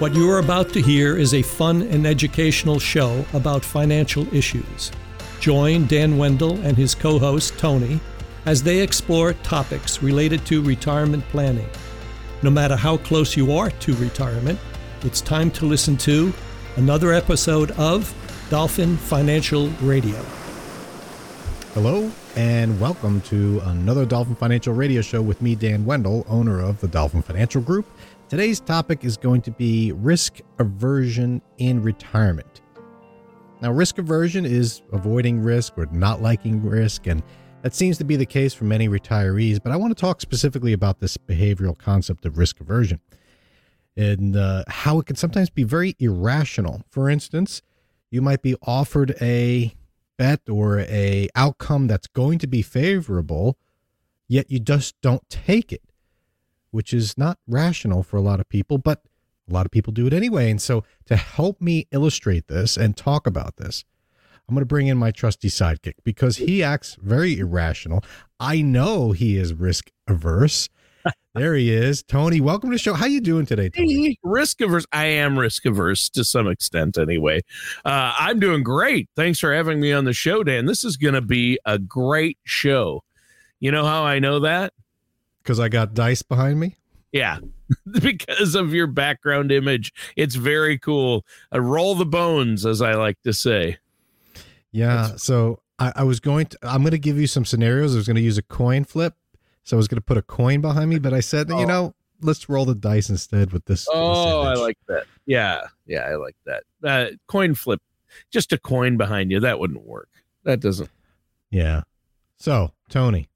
What you are about to hear is a fun and educational show about financial issues. Join Dan Wendell and his co host, Tony, as they explore topics related to retirement planning. No matter how close you are to retirement, it's time to listen to another episode of Dolphin Financial Radio. Hello, and welcome to another Dolphin Financial Radio Show with me, Dan Wendell, owner of the Dolphin Financial Group. Today's topic is going to be risk aversion in retirement. Now, risk aversion is avoiding risk or not liking risk, and that seems to be the case for many retirees. But I want to talk specifically about this behavioral concept of risk aversion and uh, how it can sometimes be very irrational. For instance, you might be offered a bet or a outcome that's going to be favorable, yet you just don't take it which is not rational for a lot of people, but a lot of people do it anyway. And so, to help me illustrate this and talk about this, I'm going to bring in my trusty sidekick because he acts very irrational. I know he is risk averse. there he is, Tony. Welcome to the show. How you doing today, Tony? Risk averse. I am risk averse to some extent, anyway. Uh, I'm doing great. Thanks for having me on the show, Dan. This is going to be a great show. You know how I know that? Because I got dice behind me? Yeah, because of your background image. It's very cool. Uh, roll the bones, as I like to say. Yeah. That's- so I, I, was going to, I'm going to give you some scenarios. I was going to use a coin flip. So I was going to put a coin behind me, but I said, oh. you know, let's roll the dice instead with this. Oh, this I like that. Yeah. Yeah. I like that. Uh, coin flip, just a coin behind you. That wouldn't work. That doesn't. Yeah. So, Tony,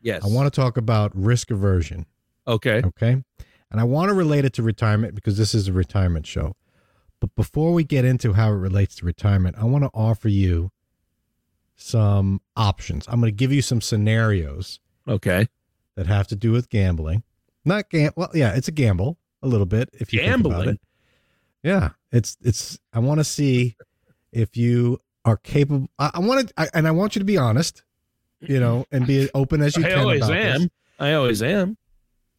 Yes. I want to talk about risk aversion. Okay. Okay. And I want to relate it to retirement because this is a retirement show. But before we get into how it relates to retirement, I want to offer you some options. I'm going to give you some scenarios. Okay. That have to do with gambling. Not gam well, yeah, it's a gamble a little bit if you gambling. think about it. Yeah, it's it's I want to see if you are capable I, I want to and I want you to be honest you know, and be as open as you I can. I always am. This. I always am.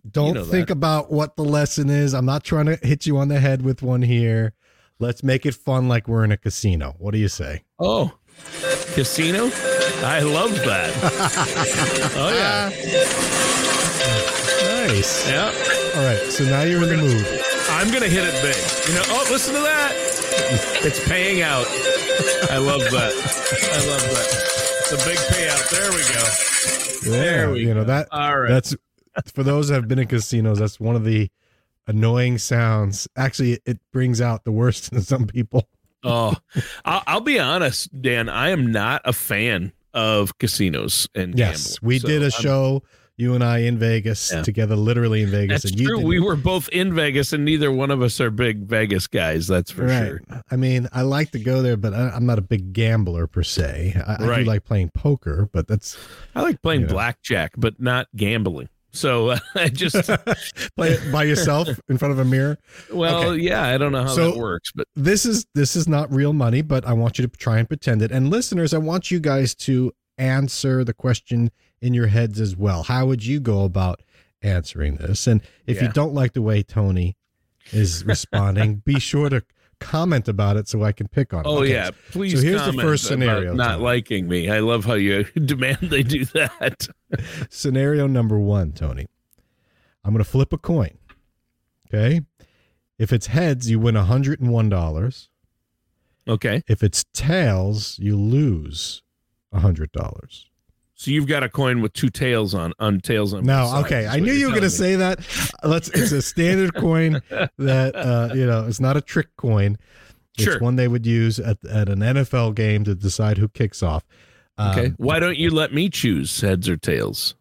Don't you know think that. about what the lesson is. I'm not trying to hit you on the head with one here. Let's make it fun like we're in a casino. What do you say? Oh, casino? I love that. oh, yeah. nice. Yeah. All right. So now you're we're in the gonna, mood. I'm going to hit it big. You know, oh, listen to that. It's paying out. I love that. I love that the big payout. There we go. Yeah, there we you go. know that. All right. That's for those that have been in casinos. That's one of the annoying sounds. Actually, it brings out the worst in some people. oh, I'll, I'll, be honest, Dan. I am not a fan of casinos and yes, we so did a show you and I in Vegas yeah. together, literally in Vegas. That's and true. we were both in Vegas, and neither one of us are big Vegas guys. That's for right. sure. I mean, I like to go there, but I, am not a big gambler per se. I, right. I, do like playing poker, but that's I like playing you know. blackjack, but not gambling. So uh, I just play it by yourself in front of a mirror. Well, okay. yeah, I don't know how so that works, but this is this is not real money, but I want you to try and pretend it. And listeners, I want you guys to answer the question in your heads as well. How would you go about answering this? And if yeah. you don't like the way Tony is responding, be sure to comment about it so I can pick on it. Oh okay. yeah, please. So here's the first scenario. Not Tony. liking me. I love how you demand they do that. scenario number one, Tony. I'm going to flip a coin. Okay. If it's heads, you win $101. Okay. If it's tails, you lose $100. So you've got a coin with two tails on on tails on. No, okay. I knew you were going to say that. Let's. It's a standard coin that uh, you know. It's not a trick coin. It's sure. one they would use at at an NFL game to decide who kicks off. Um, okay. Why don't you let me choose heads or tails?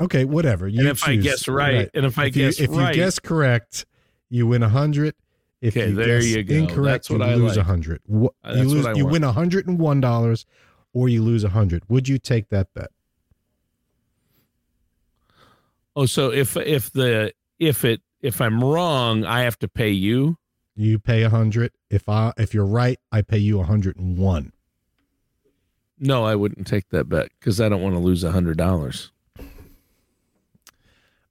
Okay, whatever. You and if choose, I guess right, right, and if I if guess you, if right, you guess correct, you win a hundred. If okay, you there guess you go. incorrect, That's what you I lose a like. hundred. You lose. You win a hundred and one dollars, or you lose a hundred. Would you take that bet? Oh, so if if the if it if I'm wrong, I have to pay you. You pay a hundred. If I if you're right, I pay you a hundred and one. No, I wouldn't take that bet because I don't want to lose a hundred dollars.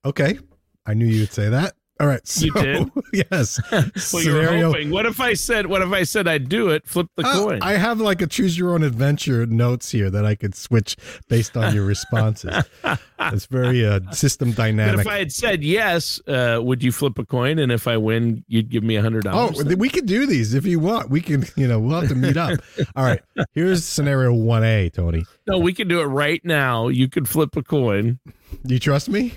Okay, I knew you would say that. All right. So, You did? yes. well, you were hoping. What if I said? What if I said I'd do it? Flip the Oh, coin. I have like a choose your own adventure notes here that I could switch based on your responses. it's very uh, system dynamic. but if I had said yes, uh, would you flip a coin? And if I win, you'd give me a hundred dollars. Oh, we could do these if you want. We can, you know, we'll have to meet up. All right. Here's scenario 1A, Tony. no, we can do it right now. You could flip a coin. Do you trust me?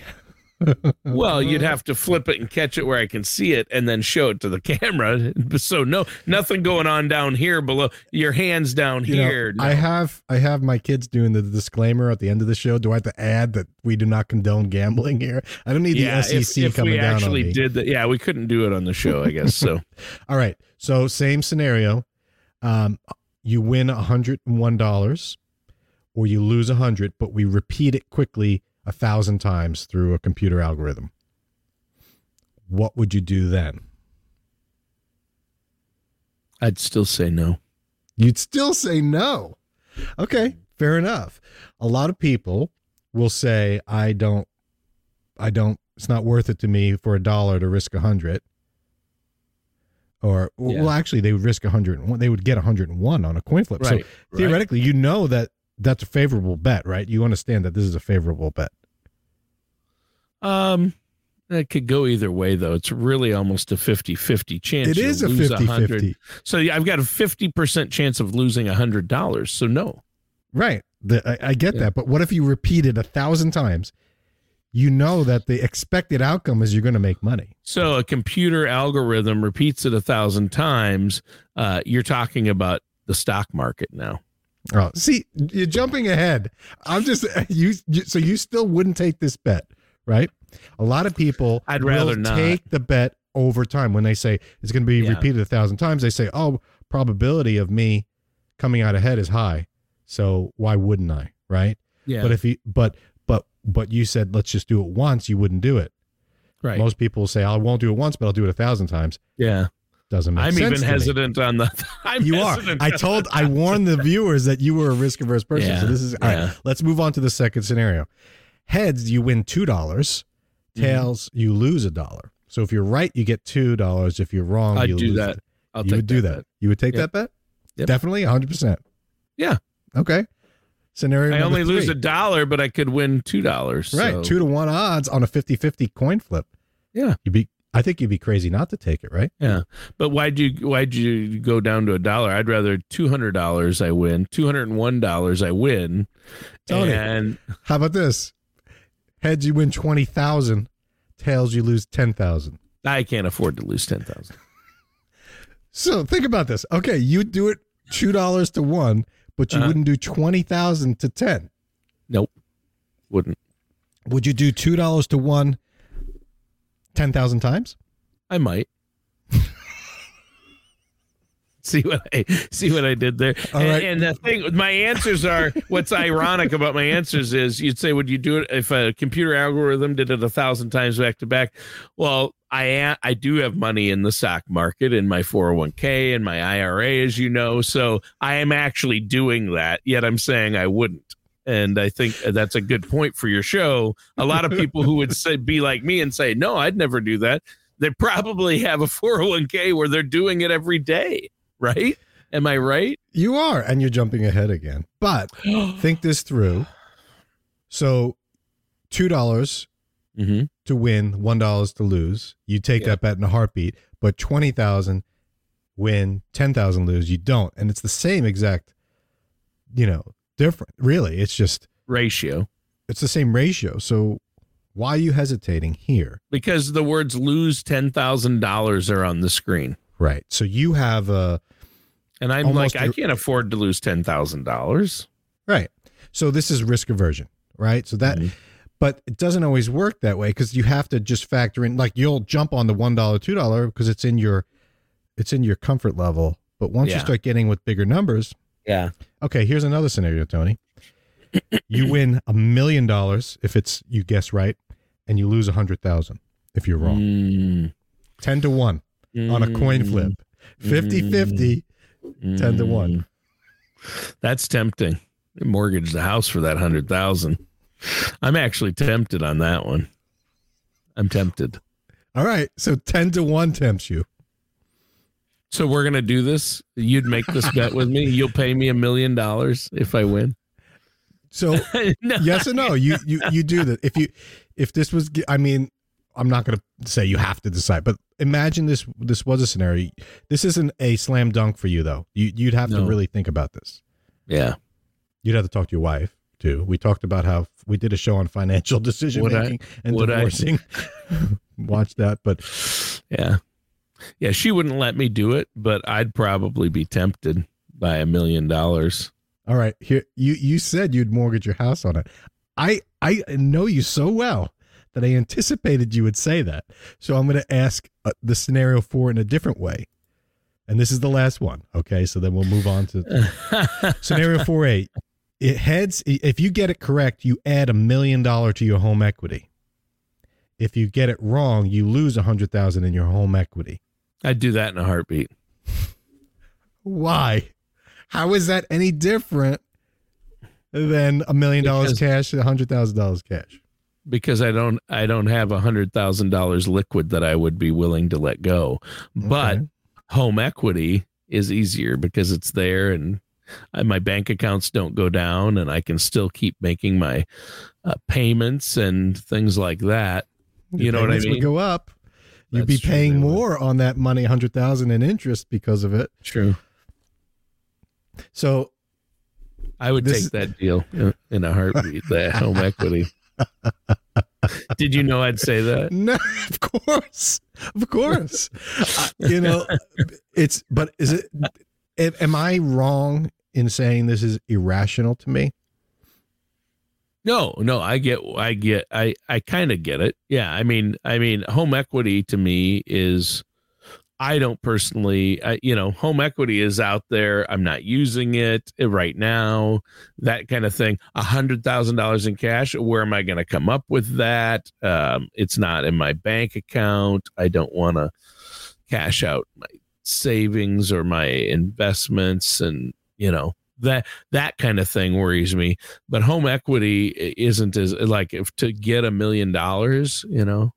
Well, you'd have to flip it and catch it where I can see it, and then show it to the camera. So no, nothing going on down here below. Your hands down You know, here. No. I have I have my kids doing the disclaimer at the end of the show. Do I have to add that we do not condone gambling here? I don't need yeah, the if, SEC if coming we down actually on me. did that, yeah, we couldn't do it on the show, I guess. So All right. So same scenario. Um, you win hundred and one dollars, or you lose a hundred, but we repeat it quickly a thousand times through a computer algorithm. What would you do then? I'd still say no. You'd still say no. Okay, fair enough. A lot of people will say, I don't, I don't, it's not worth it to me for a dollar to risk a hundred. Or, Yeah. well, actually, they would risk a hundred and one. They would get a hundred and one on a coin flip. So Right, right. theoretically, you know that that's a favorable bet, right? You understand that this is a favorable bet. Um, it could go either way, though. It's really almost a 50-50 chance. It a lose 50 50. So I've got a fifty percent chance of losing a hundred dollars. So no. Right. The, I, I get Yeah. that. But what if you repeat it a thousand times? You know that the expected outcome is you're going to make money. So a computer algorithm repeats it a thousand times. Uh, you're talking about the stock market now. Oh, see, you're jumping ahead. I'm just you, you. So you still wouldn't take this bet, right? A lot of people I'd rather will not. take the bet over time when they say it's going to be Yeah. repeated a thousand times. They say, "Oh, probability of me coming out ahead is high, so why wouldn't I?" Right? Yeah. But if you, but but but you said let's just do it once, you wouldn't do it. right. Most people say I won't do it once, but I'll do it a thousand times. yeah. Doesn't make I'm sense. even to me. hesitant on the. I'm You are. I told, I warned the viewers that you were a risk averse person. Yeah, so this is all yeah. right. Let's move on to the second scenario. Heads, you win two dollars. Mm-hmm. Tails, you lose a dollar. So if you're right, you get two dollars. If you're wrong, I'd you do that. it. I'll you would do that. bet. You would take Yep. that bet. Yep. Definitely, hundred percent. Yeah. Okay. Scenario. I only lose a dollar, but I could win two dollars. right so- two to one odds on a 50-50 coin flip. Yeah. You'd be. I think you'd be crazy not to take it. Right. Yeah, but why'd you why'd you go down to a dollar? I'd rather two hundred dollars I win, two hundred and one dollars I win, Tony. and How about this? Heads, you win twenty thousand. Tails, you lose ten thousand. I can't afford to lose ten thousand. So think about this. Okay, you do it two dollars to one, but you Uh-huh. wouldn't do twenty thousand to ten. Nope, wouldn't. Would you do two dollars to one ten thousand times? I might. see what I see what I did there. And, right. and the thing, my answers are. What's ironic about my answers is you'd say, would you do it if a computer algorithm did it a thousand times back to back? Well, I I do have money in the stock market in my 401k and my oh IRA, as you know, so I am actually doing that. Yet I'm saying I wouldn't. And I think that's a good point for your show. A lot of people who would say be like me and say, "No, I'd never do that." They probably have a 401k where they're doing it every day, right? Am I right? You are, and you're jumping ahead again. But think this through. So, two dollars Mm-hmm. to win, one dollars to lose. You take Yeah. that bet in a heartbeat. But twenty thousand win, ten thousand lose. You don't, and it's the same exact. You know, different. Really, it's just Ratio. it's the same ratio. So, why are you hesitating here? Because the words lose $10,000 are on the screen. Right. So you have a And I'm like, I can't afford to lose $10,000. right. So this is risk aversion, right? So that, Mhm. but it doesn't always work that way because you have to just factor in. Like you'll jump on the one dollar, two dollar because it's in your, it's in your comfort level. But once you start getting with bigger numbers, Yeah. okay. Here's another scenario, Tony. you win a million dollars if it's you guess right, and you lose a hundred thousand if you're wrong. Mm. Ten to one on a coin flip. 50 50, 10 to 1. Mm. That's tempting. Mortgage the house for that 100,000. I'm actually tempted on that one. I'm tempted. All right. So 10 to 1 tempts you. So we're gonna do this. You'd make this bet with me. You'll pay me a million dollars if I win. So no. yes or no? You you you do that. If you if this was I mean, I'm not going to say you have to decide, but imagine this this was a scenario. This isn't a slam dunk for you though. You you'd have No. to really think about this. Yeah. You'd have to talk to your wife too. We talked about how we did a show on financial decision Would I- making and would divorcing. Watch that, but Yeah. Yeah. She wouldn't let me do it, but I'd probably be tempted by a million dollars. all right. Here you you said you'd mortgage your house on it. I I know you so well that I anticipated you would say that. So I'm going to ask uh, the scenario four in a different way. And this is the last one. Okay, so then we'll move on to scenario 4A. It heads if you get it correct, you add a million dollar to your home equity. If you get it wrong, you lose a hundred thousand in your home equity. I'd do that in a heartbeat. Why? How is that any different than a million dollars cash a hundred thousand dollars cash? because I don't I don't have a hundred thousand dollars liquid that I would be willing to let go. But home equity is easier because it's there and I, my bank accounts don't go down and I can still keep making my uh, payments and things like that. Your You know what I payments would mean? go up. You'd be That's true, paying they more on that money, hundred thousand in interest because of it. True. So I would This take is- that deal in- in a heartbeat. that home equity. Did you know I'd say that? No, of course, of course. Uh, you know, it's but is it? am- Am I wrong in saying this is irrational to me? No, no, I get, I get, I, I kind of get it. Yeah, I mean, I mean, home equity to me is, I don't personally, I, you know, home equity is out there. I'm not using it right now. That kind of thing. A hundred thousand dollars in cash. Where am I going to come up with that? Um, it's not in my bank account. I don't want to cash out my savings or my investments, and you know that that kind of thing worries me but home equity isn't as like if to get a million dollars you know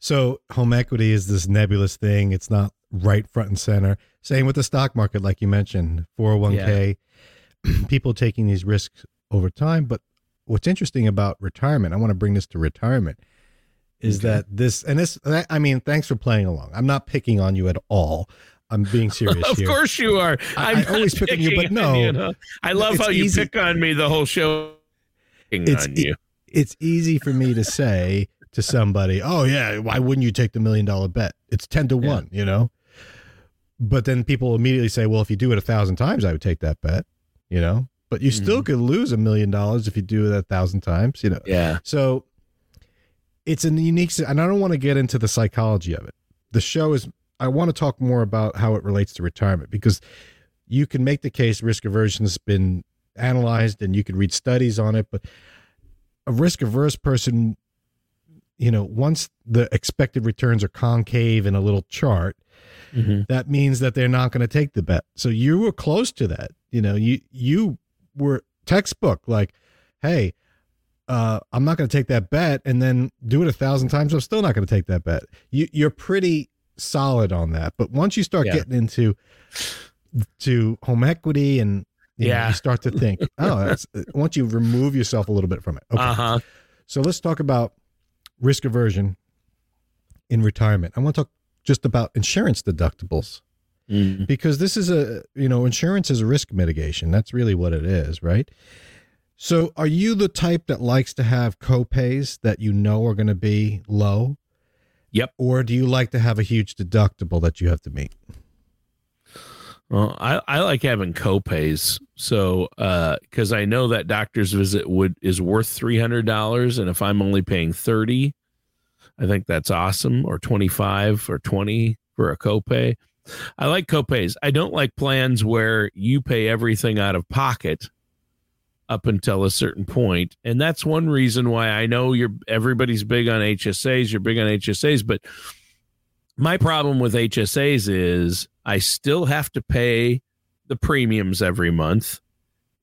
So home equity is this nebulous thing. It's not right front and center. Same with the stock market, like you mentioned, 401k, people taking these risks over time. But what's interesting about retirement, I want to bring this to retirement, is Okay. that this, and this, I mean, thanks for playing along. I'm not picking on you at all. I'm being serious of here. course you are I- I'm I always not pick on you, but picking no. huh? i love how you easy. pick on me the whole show picking It's on e- you It's easy for me to say to somebody, oh, yeah, why wouldn't you take the million dollar bet? It's 10 to Yeah. 1, you know? But then people immediately say, well, if you do it a thousand times, I would take that bet, you know? But you still Mhm. could lose a million dollars if you do it a thousand times, you know? yeah So it's a unique, and I don't want to get into the psychology of it. The show is, I want to talk more about how it relates to retirement because you can make the case risk aversion has been analyzed and you could read studies on it, but a risk averse person, you know, once the expected returns are concave in a little chart, Mhm. that means that they're not going to take the bet. So you were close to that. You know, you you were textbook like, hey, uh, I'm not going to take that bet, and then do it a thousand times. I'm still not going to take that bet. You you're pretty solid on that. But once you start Yeah. getting into to home equity and you know, Yeah. you start to think, oh, that's once you remove yourself a little bit from it. Okay. uh-huh So let's talk about risk aversion in retirement. I want to talk just about insurance deductibles Mhm. because this is a, you know, insurance is a risk mitigation. That's really what it is, right? So are you the type that likes to have copays that you know are going to be low? Yep. Or do you like to have a huge deductible that you have to meet? Well, I, I like having copays. So, uh, cause I know that doctor's visit would, is worth $300. And if I'm only paying 30, I think that's awesome or 25 or 20 for a copay. I like copays. I don't like plans where you pay everything out of pocket up until a certain point. And that's one reason why I know you're everybody's big on HSAs, you're big on HSAs, but my problem with HSAs is I still have to pay the premiums every month,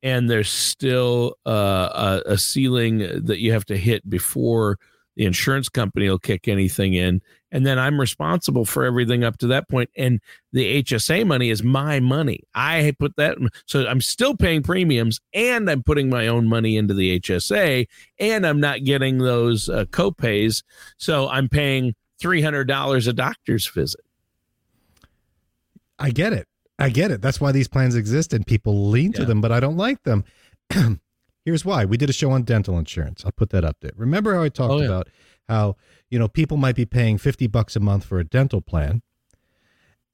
and there's still uh, a, a ceiling that you have to hit before the insurance company will kick anything in and then i'm responsible for everything up to that point and the hsa money is my money. I put that so i'm still paying premiums and i'm putting my own money into the hsa and i'm not getting those uh, co-pays so i'm paying $300 a doctor's visit. I get it. I get it. That's why these plans exist and people lean yeah. to them but i don't like them Here's why. We did a show on dental insurance. I'll put that up there. Remember how I talked oh, yeah. about how, you know, people might be paying 50 bucks a month for a dental plan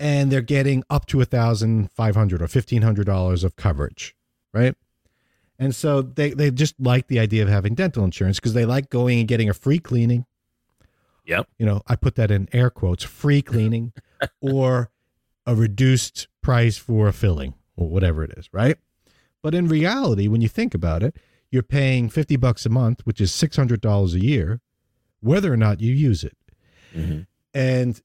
and they're getting up to a thousand five hundred or fifteen hundred dollars of coverage, right? And so they, they just like the idea of having dental insurance because they like going and getting a free cleaning. Yep. You know, I put that in air quotes, free cleaning or a reduced price for a filling or whatever it is, right? But in reality, when you think about it, you're paying 50 bucks a month, which is $600 a year, whether or not you use it. Mm-hmm. And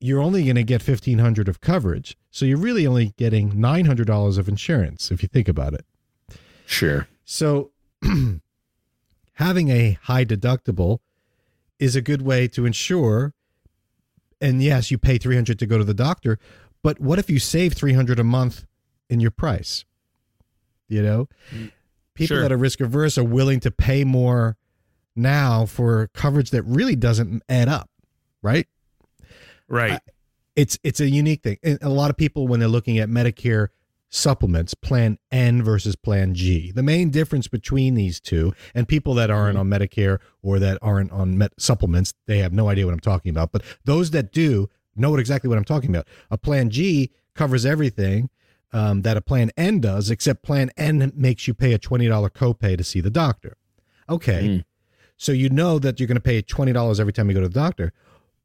you're only going to get 1500 of coverage. So you're really only getting $900 of insurance if you think about it. Sure. So having a high deductible is a good way to ensure and yes, you pay 300 to go to the doctor, but what if you save 300 a month in your price? You know, people sure. that are risk averse are willing to pay more now for coverage that really doesn't add up, right? Right. Uh, it's it's a unique thing. And a lot of people when they're looking at Medicare supplements, plan N versus plan G. The main difference between these two and people that aren't mm-hmm. on Medicare or that aren't on med- supplements, they have no idea what I'm talking about, but those that do know what exactly what I'm talking about. A plan G covers everything um, that a Plan N does, except Plan N makes you pay a $20 copay to see the doctor. Okay. Mm. So you know that you're going to pay $20 every time you go to the doctor.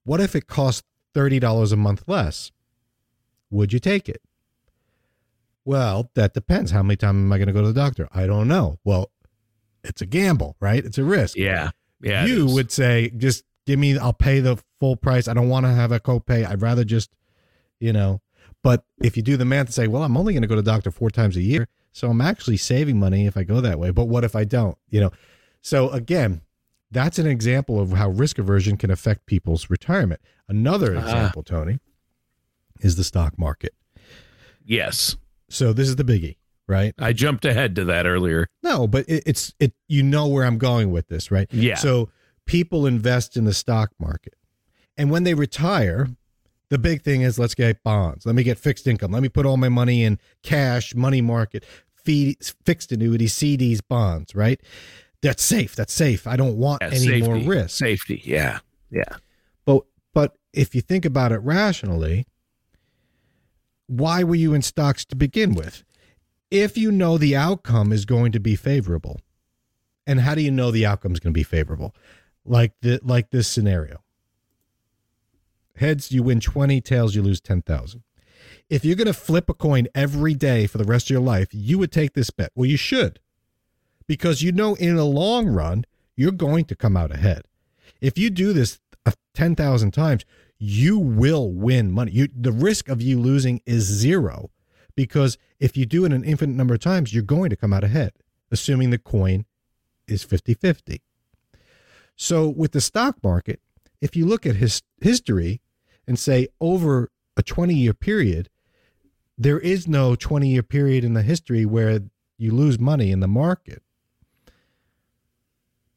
What if it costs $30 a month less? Would you take it? Well, that depends. How many times am I going to go to the doctor? I don't know. Well, it's a gamble, right? It's a risk. Yeah. Yeah. You would say, just give me, I'll pay the full price. I don't want to have a copay. I'd rather just, you know, but if you do the math and say, well, I'm only going to go to doctor four times a year, so I'm actually saving money if I go that way. But what if I don't? You know, so again, that's an example of how risk aversion can affect people's retirement. Another uh-huh. example, Tony, is the stock market. Yes. So this is the biggie, right? I jumped ahead to that earlier. No, but it, it's it. You know where I'm going with this, right? Yeah. So people invest in the stock market, and when they retire, the big thing is let's get bonds. Let me get fixed income. Let me put all my money in cash, money market, fee, fixed annuities, CDs, bonds, right? That's safe. That's safe. I don't want yeah, any safety, more risk. Safety. Yeah. Yeah. But but if you think about it rationally, why were you in stocks to begin with? If you know the outcome is going to be favorable. And how do you know the outcome is going to be favorable? Like the like this scenario Heads, you win 20. Tails, you lose 10,000. If you're going to flip a coin every day for the rest of your life, you would take this bet. Well, you should. Because you know in the long run, you're going to come out ahead. If you do this uh, 10,000 times, you will win money. You, the risk of you losing is zero because if you do it an infinite number of times, you're going to come out ahead, assuming the coin is 50 50. So with the stock market, if you look at his history, and say over a 20 year period, there is no 20 year period in the history where you lose money in the market.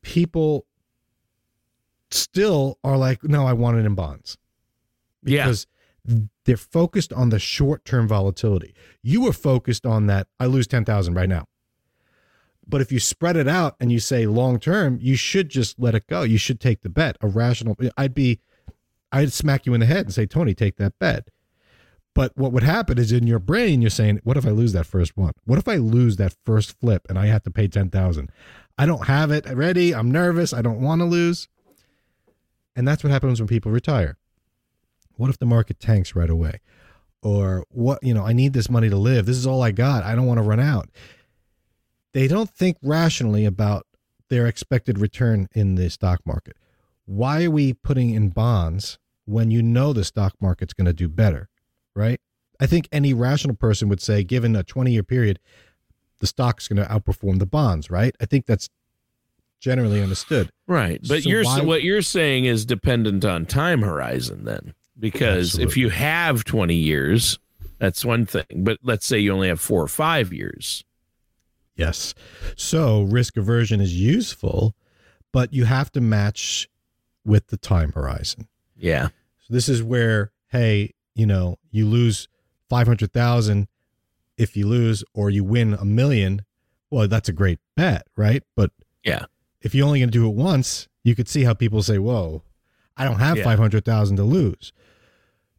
People still are like, no, I want it in bonds. Because yeah. they're focused on the short term volatility. You were focused on that, I lose 10,000 right now. But if you spread it out and you say long term, you should just let it go. You should take the bet. A rational, I'd be I'd smack you in the head and say, Tony, take that bet. But what would happen is in your brain, you're saying, what if I lose that first one? What if I lose that first flip and I have to pay 10,000? I don't have it ready. I'm nervous. I don't want to lose. And that's what happens when people retire. What if the market tanks right away? Or what, you know, I need this money to live. This is all I got. I don't want to run out. They don't think rationally about their expected return in the stock market why are we putting in bonds when you know the stock market's going to do better, right? I think any rational person would say, given a 20 year period, the stock's going to outperform the bonds, right? I think that's generally understood. Right. But So you're why- what you're saying is dependent on time horizon then. Because if you have 20 years, that's one thing. But let's say you only have 4 or 5 years. Yes. So risk aversion is useful, but you have to match with the time horizon. Yeah. So this is where, hey, you know, you lose 500,000 if you lose or you win a million. Well, that's a great bet, right? But Yeah. if you're only going to do it once, you could see how people say, whoa, I don't have Yeah. 500,000 to lose.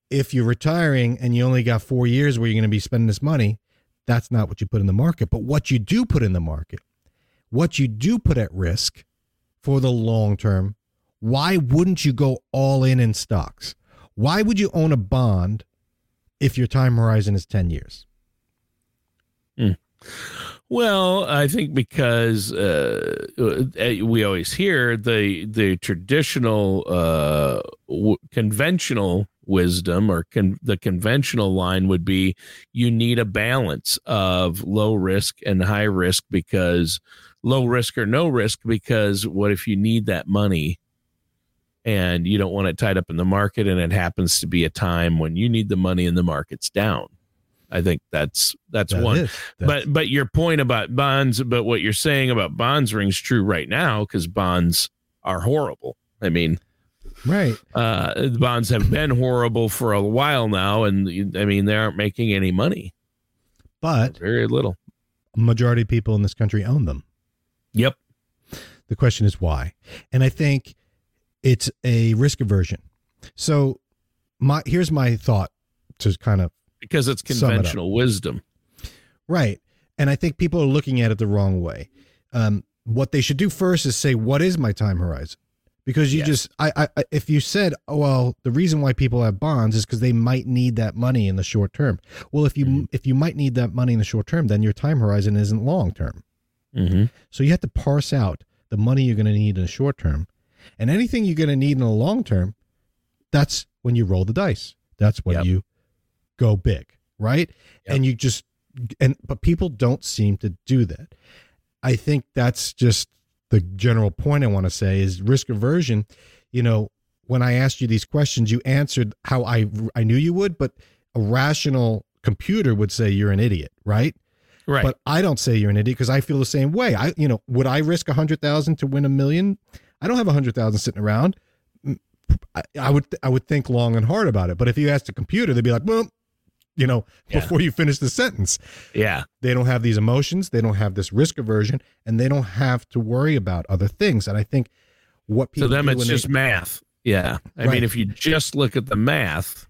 If you're retiring and you only got four years where you're going to be spending this money, that's not what you put in the market. But what you do put in the market, what you do put at risk for the long term, why wouldn't you go all in in stocks? Why would you own a bond if your time horizon is 10 years? Well, I think because uh, uh, we always hear the the traditional uh, w- conventional wisdom or con- the conventional line would be you need a balance of low risk and high risk because low risk or no risk because what if you need that money and you don't want it tied up in the market and it happens to be a time when you need the money and the market's down. I think that's that's That one is- that's- but but your point about bonds, but what you're saying about bonds rings true right now because bonds are horrible. I mean, right. uh, the bonds have been horrible for a while now, and I mean they aren't making any money, But very little. majority of people in this country own them. Yep. The question is why. And I think it's a risk aversion. So my here's my thought to kind of Because it's Sum it conventional wisdom. right. And I think people are looking at it the wrong way. Um, what they should do first is say, what is my time horizon? Because you Yes. just, I, I, if you said, oh, well, the reason why people have bonds is because they might need that money in the short term. Well, if you, Mhm. if you might need that money in the short term, then your time horizon isn't long term. Mm-hmm. So you have to parse out the money you're going to need in the short term and anything you're going to need in the long term. That's when you roll the dice. That's when Yep. you go big, right? Yep. And you just and but people don't seem to do that. I think that's just the general point I want to say is risk aversion. You know, when I asked you these questions, you answered how I I knew you would, but a rational computer would say you're an idiot, right? Right. But I don't say you're an idiot because I feel the same way. I, you know, would I risk a hundred thousand to win a million? I don't have a hundred thousand sitting around. Mm, I, I would, I would think long and hard about it. But if you asked a computer, they'd be like, well, you know, Yeah. before you finish the sentence, yeah. they don't have these emotions, they don't have this risk aversion, and they don't have to worry about other things. And I think what To people them, do it's when they- just math. Yeah. I Right. mean, if you just look at the math,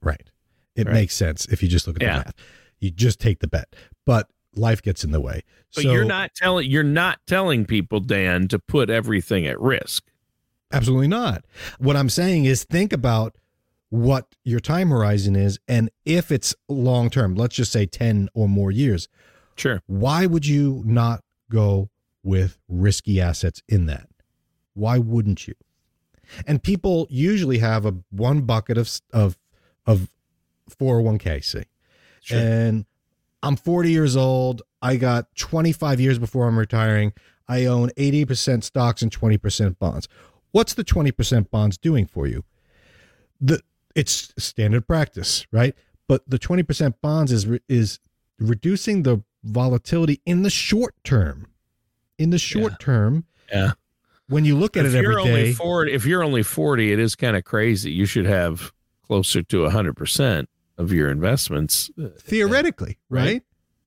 right, it Right. makes sense if you just look at Yeah. the math. You just take the bet, but life gets in the way. but so you're not telling you're not telling people, Dan, to put everything at risk. Absolutely not. What I'm saying is think about what your time horizon is and if it's long term, let's just say 10 or more years, Sure. why would you not go with risky assets in that? Why wouldn't you? And people usually have a one bucket of of of 401k, say. Sure. And I'm 40 years old. I got 25 years before I'm retiring. I own 80% stocks and 20% bonds. What's the 20% bonds doing for you? The it's standard practice, right? But the 20% bonds is is reducing the volatility in the short term. In the short Yeah. term, yeah. when you look at if it you're every only day, 40 if you're only 40 it is kind of crazy you should have closer to 100% of your investments theoretically, right? Right.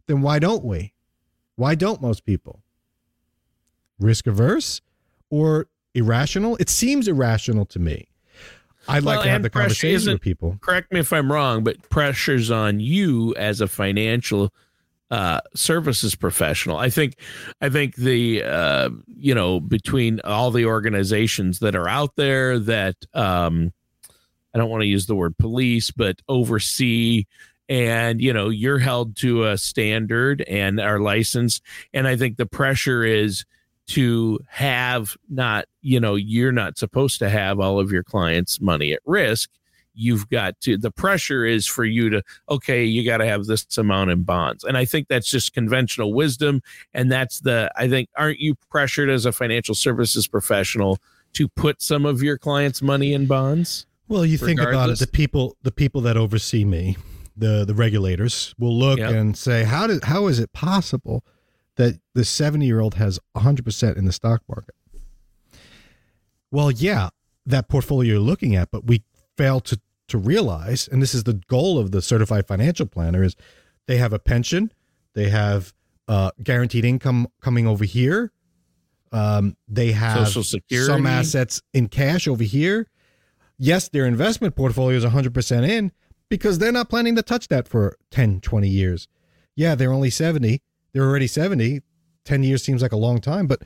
Then why don't we? Why don't most people? Risk averse or irrational? It seems irrational to me. I'd like to have the conversation with people. correct me if i'm wrong but pressures on you as a financial uh services professional i think i think the uh you know between all the organizations that are out there that um i don't want to use the word police but oversee. And you know you're held to a standard and are licensed and i think the pressure is to have not you know you're not supposed to have all of your clients money at risk. You've got to the pressure is for you to okay you got to have this amount in bonds. And i think that's just conventional wisdom. And that's the i think aren't you pressured as a financial services professional to put some of your clients money in bonds well you think about it the people the people that oversee me the the regulators will look yep. and say how did how is it possible that the 70 year old has 100% in the stock market well, yeah, that portfolio you're looking at, but we fail to to realize, and this is the goal of the certified financial planner, is they have a pension, they have uh, guaranteed income coming over here, um, they have some assets in cash over here. Yes, their investment portfolio is 100% in because they're not planning to touch that for 10, 20 years. Yeah, they're only 70. They're already 70. 10 years seems like a long time, but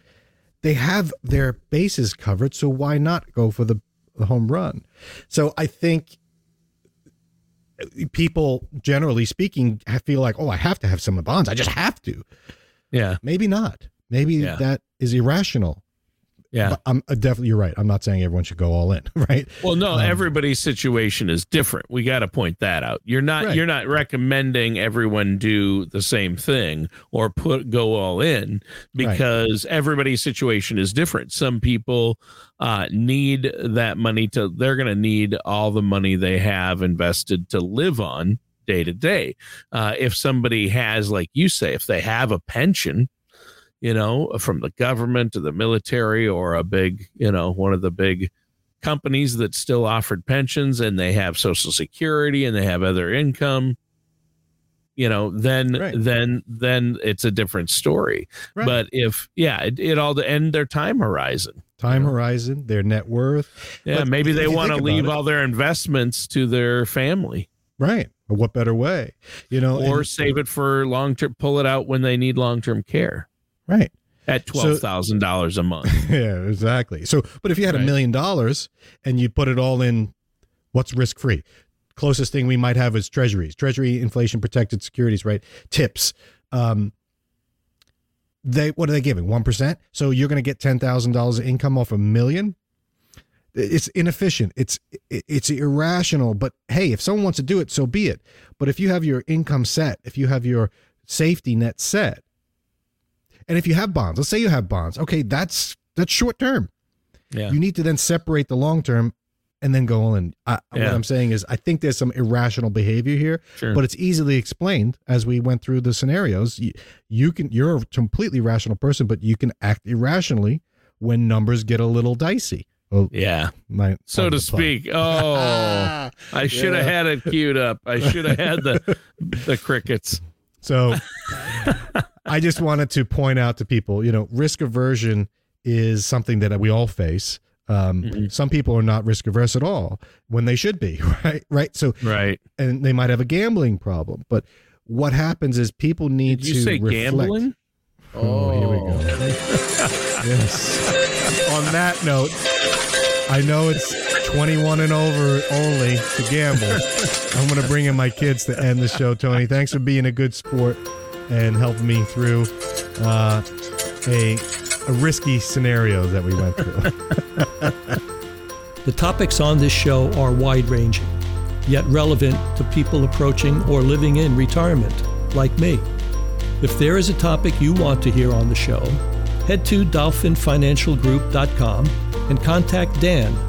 they have their bases covered, so why not go for the, the home run? So I think people, generally speaking, feel like, oh, I have to have some bonds. I just have to. Yeah. Maybe not. Maybe yeah. that is irrational. Yeah, but I'm uh, definitely you're right. I'm not saying everyone should go all in, right? Well, no, um, everybody's situation is different. We got to point that out. You're not right. you're not recommending everyone do the same thing or put go all in because right. everybody's situation is different. Some people uh, need that money to they're going to need all the money they have invested to live on day to day. Uh, if somebody has, like you say, if they have a pension you know, from the government to the military or a big, you know, one of the big companies that still offered pensions and they have social security and they have other income you know then right. then then it's a different story right. but if yeah it, it all and their time horizon time you know? horizon their net worth yeah maybe they want to leave it, all their investments to their family right what better way you know or and, save it for long term pull it out when they need long term care Right. At twelve thousand so, dollars a month. Yeah, exactly. So, but if you had a million dollars and you put it all in, what's risk free? Closest thing we might have is treasuries, treasury inflation protected securities, right? Tips. Um, they what are they giving? One percent. So you're going to get ten thousand dollars of income off a million. It's inefficient. It's it's irrational. But hey, if someone wants to do it, so be it. But if you have your income set, if you have your safety net set, and if you have bonds, let's say you have bonds, okay, that's that's short term. Yeah. You need to then separate the long term and then go on. I, yeah. What I'm saying is, I think there's some irrational behavior here, sure. but it's easily explained as we went through the scenarios. You, you, can, you're a completely rational person, but you can act irrationally when numbers get a little dicey. Yeah, my, so to speak. Oh, I should have yeah. had it queued up. I should have had the the crickets. So I just wanted to point out to people, you know, risk aversion is something that we all face. Um, mm-hmm. Some people are not risk averse at all when they should be, right? Right. So, right. And they might have a gambling problem. But what happens is people need Did to say reflect. gambling. Oh, oh, here we go. yes. On that note, I know it's 21 and over only to gamble. I'm going to bring in my kids to end the show, Tony. Thanks for being a good sport and helping me through uh, a, a risky scenario that we went through. the topics on this show are wide ranging, yet relevant to people approaching or living in retirement, like me. If there is a topic you want to hear on the show, head to dolphinfinancialgroup.com and contact Dan